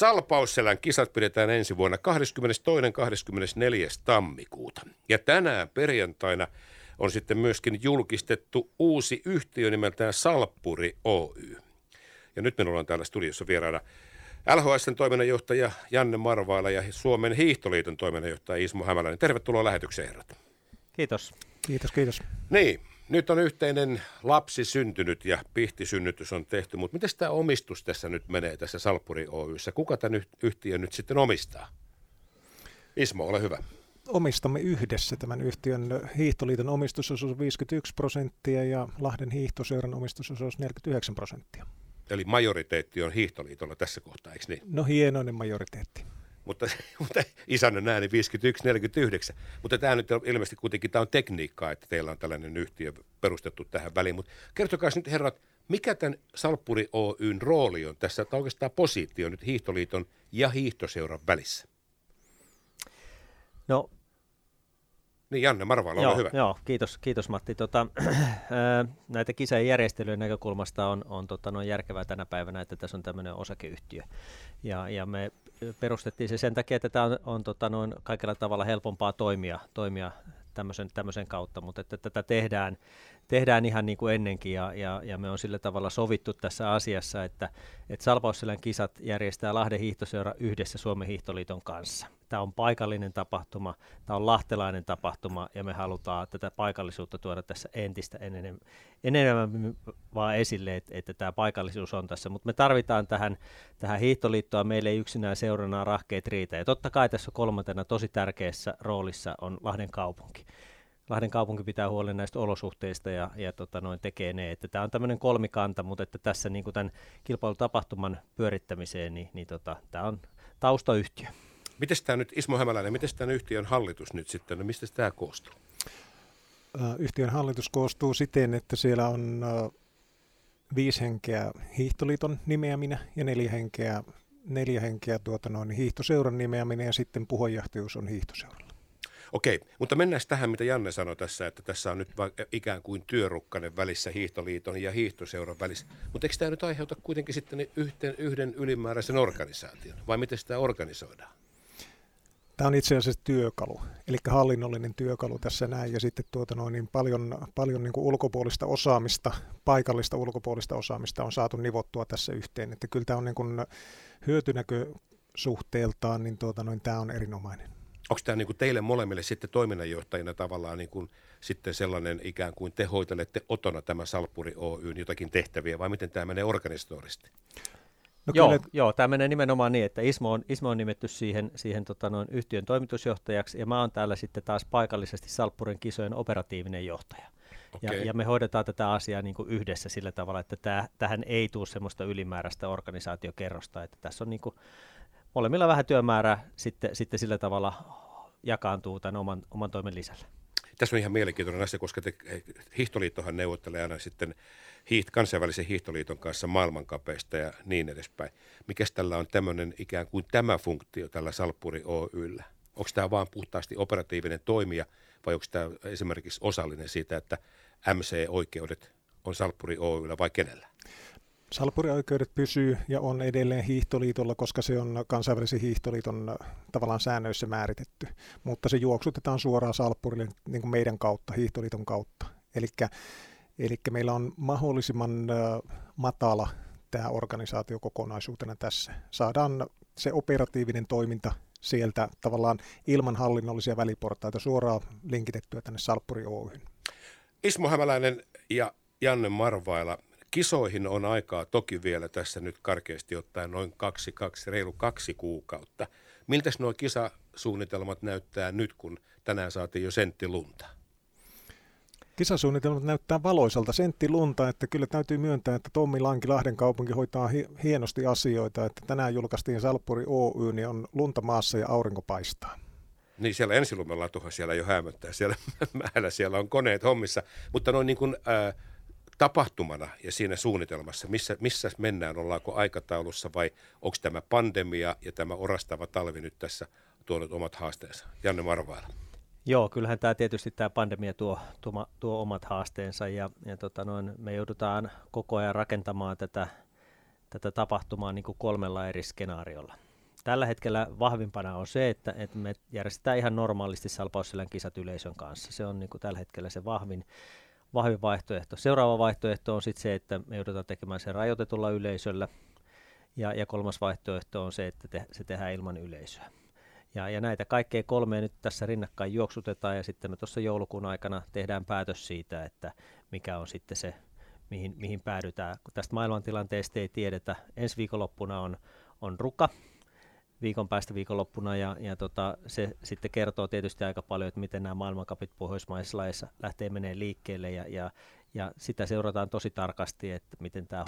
Salpausselän kisat pidetään ensi vuonna 22. 24. tammikuuta. Ja tänään perjantaina on sitten myöskin julkistettu uusi yhtiö nimeltään Salppuri Oy. Ja nyt minulla on täällä studiossa vieraana LHSn toiminnanjohtaja Janne Marvaila ja Suomen hiihtoliiton toiminnanjohtaja Ismo Hämäläinen. Tervetuloa lähetykseen, herrat. Kiitos. Kiitos, kiitos. Niin, nyt on yhteinen lapsi syntynyt ja pihtisynnytys on tehty, mutta miten tämä omistus tässä nyt menee tässä Salppuri Oyssä? Kuka tämän yhtiön nyt sitten omistaa? Ismo, ole hyvä. Omistamme yhdessä tämän yhtiön hiihtoliiton omistusosuus 51 prosenttia ja Lahden hiihtoseuran omistusosuus 49 prosenttia. Eli majoriteetti on hiihtoliitolla tässä kohtaa, eikö niin? No hienoinen majoriteetti. Mutta, mutta isännän ääni 51-49. Mutta tämä nyt on ilmeisesti kuitenkin tämä on tekniikkaa, että teillä on tällainen yhtiö perustettu tähän väliin. Mutta kertokaa nyt herrat, mikä tämän Salppuri Oyn rooli on tässä, tai oikeastaan positio nyt Hiihtoliiton ja Hiihtoseuran välissä? No niin Janne Marvala, joo, ole hyvä. Joo, kiitos, kiitos Matti. Tota, näitä kisojen järjestelyjen näkökulmasta on, on tota, no, järkevää tänä päivänä, että tässä on tämmöinen osakeyhtiö. Ja, ja me perustettiin se sen takia, että tämä on, on tota, noin kaikella tavalla helpompaa toimia, toimia tämmöisen, tämmöisen kautta, mutta että tätä tehdään, tehdään ihan niin kuin ennenkin ja, ja, ja me on sillä tavalla sovittu tässä asiassa, että, että Salpausselän kisat järjestää Lahden hiihtoseura yhdessä Suomen hiihtoliiton kanssa. Tämä on paikallinen tapahtuma, tämä on lahtelainen tapahtuma ja me halutaan tätä paikallisuutta tuoda tässä entistä enemmän, enemmän vaan esille, että, että tämä paikallisuus on tässä, mutta me tarvitaan tähän, tähän hiihtoliittoa, meille ei yksinään seurana rahkeet riitä ja totta kai tässä kolmantena tosi tärkeässä roolissa on Lahden kaupunki. Lahden kaupunki pitää huolen näistä olosuhteista ja, ja tota noin, tekee ne. Että tämä on tämmöinen kolmikanta, mutta että tässä niin kuin tämän kilpailutapahtuman pyörittämiseen, niin, niin tota, tämä on taustayhtiö. Miten tämä nyt, Ismo Hämäläinen, miten tämän yhtiön hallitus nyt sitten, no mistä tämä koostuu? Yhtiön hallitus koostuu siten, että siellä on viisi henkeä hiihtoliiton nimeäminä ja neljä henkeä, neljä henkeä tuota noin, hiihtoseuran nimeäminen ja sitten puheenjohtajuus on hiihtoseuralla. Okei, mutta mennään tähän, mitä Janne sanoi tässä, että tässä on nyt ikään kuin työrukkanen välissä hiihtoliiton ja hiihtoseuran välissä. Mutta eikö tämä nyt aiheuta kuitenkin sitten yhden, yhden ylimääräisen organisaation, vai miten sitä organisoidaan? Tämä on itse asiassa työkalu, eli hallinnollinen työkalu tässä näin, ja sitten tuota noin, niin paljon, paljon niin kuin ulkopuolista osaamista, paikallista ulkopuolista osaamista on saatu nivottua tässä yhteen, että kyllä tämä on niin kuin hyötynäkösuhteeltaan, niin, tuota noin, tämä on erinomainen. Onko tämä niin teille molemmille sitten toiminnanjohtajina tavallaan niin kuin sitten sellainen ikään kuin te hoitelette otona tämä Salppuri Oyn jotakin tehtäviä vai miten tämä menee organisatorisesti? No joo, kyllä... joo, tämä menee nimenomaan niin, että Ismo on, Ismo on nimetty siihen, siihen tota noin, yhtiön toimitusjohtajaksi ja mä oon täällä sitten taas paikallisesti Salppurin kisojen operatiivinen johtaja. Okay. Ja, ja me hoidetaan tätä asiaa niin kuin yhdessä sillä tavalla, että tämä, tähän ei tule semmoista ylimääräistä organisaatiokerrosta, että tässä on niin kuin molemmilla vähän työmäärää sitten, sitten sillä tavalla jakaantuu tämän oman, oman toimen lisällä. Tässä on ihan mielenkiintoinen asia, koska te, Hiihtoliittohan neuvottelee aina sitten hiiht, kansainvälisen hiihtoliiton kanssa maailmankapeista ja niin edespäin. Mikäs tällä on tämmöinen ikään kuin tämä funktio tällä Salppuri Oyllä? Onko tämä vaan puhtaasti operatiivinen toimija vai onko tämä esimerkiksi osallinen siitä, että MC-oikeudet on Salppuri Oyllä vai kenellä? Salpurioikeudet pysyy ja on edelleen hiihtoliitolla, koska se on kansainvälisen hiihtoliiton äh, tavallaan säännöissä määritetty. Mutta se juoksutetaan suoraan Salppurille niin kuin meidän kautta, hiihtoliiton kautta. Eli meillä on mahdollisimman äh, matala tämä organisaatio kokonaisuutena tässä. Saadaan se operatiivinen toiminta sieltä tavallaan ilman hallinnollisia väliportaita suoraan linkitettyä tänne Salppuri Oyhyn. Ismo Hämäläinen ja Janne Marvaila, Kisoihin on aikaa toki vielä tässä nyt karkeasti ottaen noin kaksi, kaksi, reilu kaksi kuukautta. Miltäs nuo kisasuunnitelmat näyttää nyt, kun tänään saatiin jo sentti lunta? Kisasuunnitelmat näyttää valoisalta sentti lunta, että kyllä täytyy myöntää, että Tommi Lanki Lahden kaupunki hoitaa hi- hienosti asioita, että tänään julkaistiin Salppuri Oy, niin on lunta maassa ja aurinko paistaa. Niin siellä ensilumelaatuhan siellä jo hämöttää, siellä määrä siellä on koneet hommissa, mutta noin niin kuin, äh, tapahtumana ja siinä suunnitelmassa, missä, missä mennään, ollaanko aikataulussa vai onko tämä pandemia ja tämä orastava talvi nyt tässä tuonut omat haasteensa? Janne Marvaila. Joo, kyllähän tämä tietysti tämä pandemia tuo, tuo, tuo omat haasteensa ja, ja tota noin, me joudutaan koko ajan rakentamaan tätä, tätä tapahtumaa niin kuin kolmella eri skenaariolla. tällä hetkellä vahvimpana on se, että, että me järjestetään ihan normaalisti Salpausselän kisat yleisön kanssa. Se on niin kuin tällä hetkellä se vahvin, vahvin vaihtoehto. Seuraava vaihtoehto on sitten se, että me joudutaan tekemään se rajoitetulla yleisöllä. Ja, ja kolmas vaihtoehto on se, että te, se tehdään ilman yleisöä. Ja, ja näitä kaikkea kolmea nyt tässä rinnakkain juoksutetaan ja sitten me tuossa joulukuun aikana tehdään päätös siitä, että mikä on sitten se, mihin, mihin päädytään. Kun tästä maailmantilanteesta ei tiedetä, ensi viikonloppuna on, on ruka, viikon päästä viikonloppuna ja, ja tota, se sitten kertoo tietysti aika paljon, että miten nämä maailmankapit pohjoismaisissa lähtee menee liikkeelle ja, ja, ja sitä seurataan tosi tarkasti, että miten tämä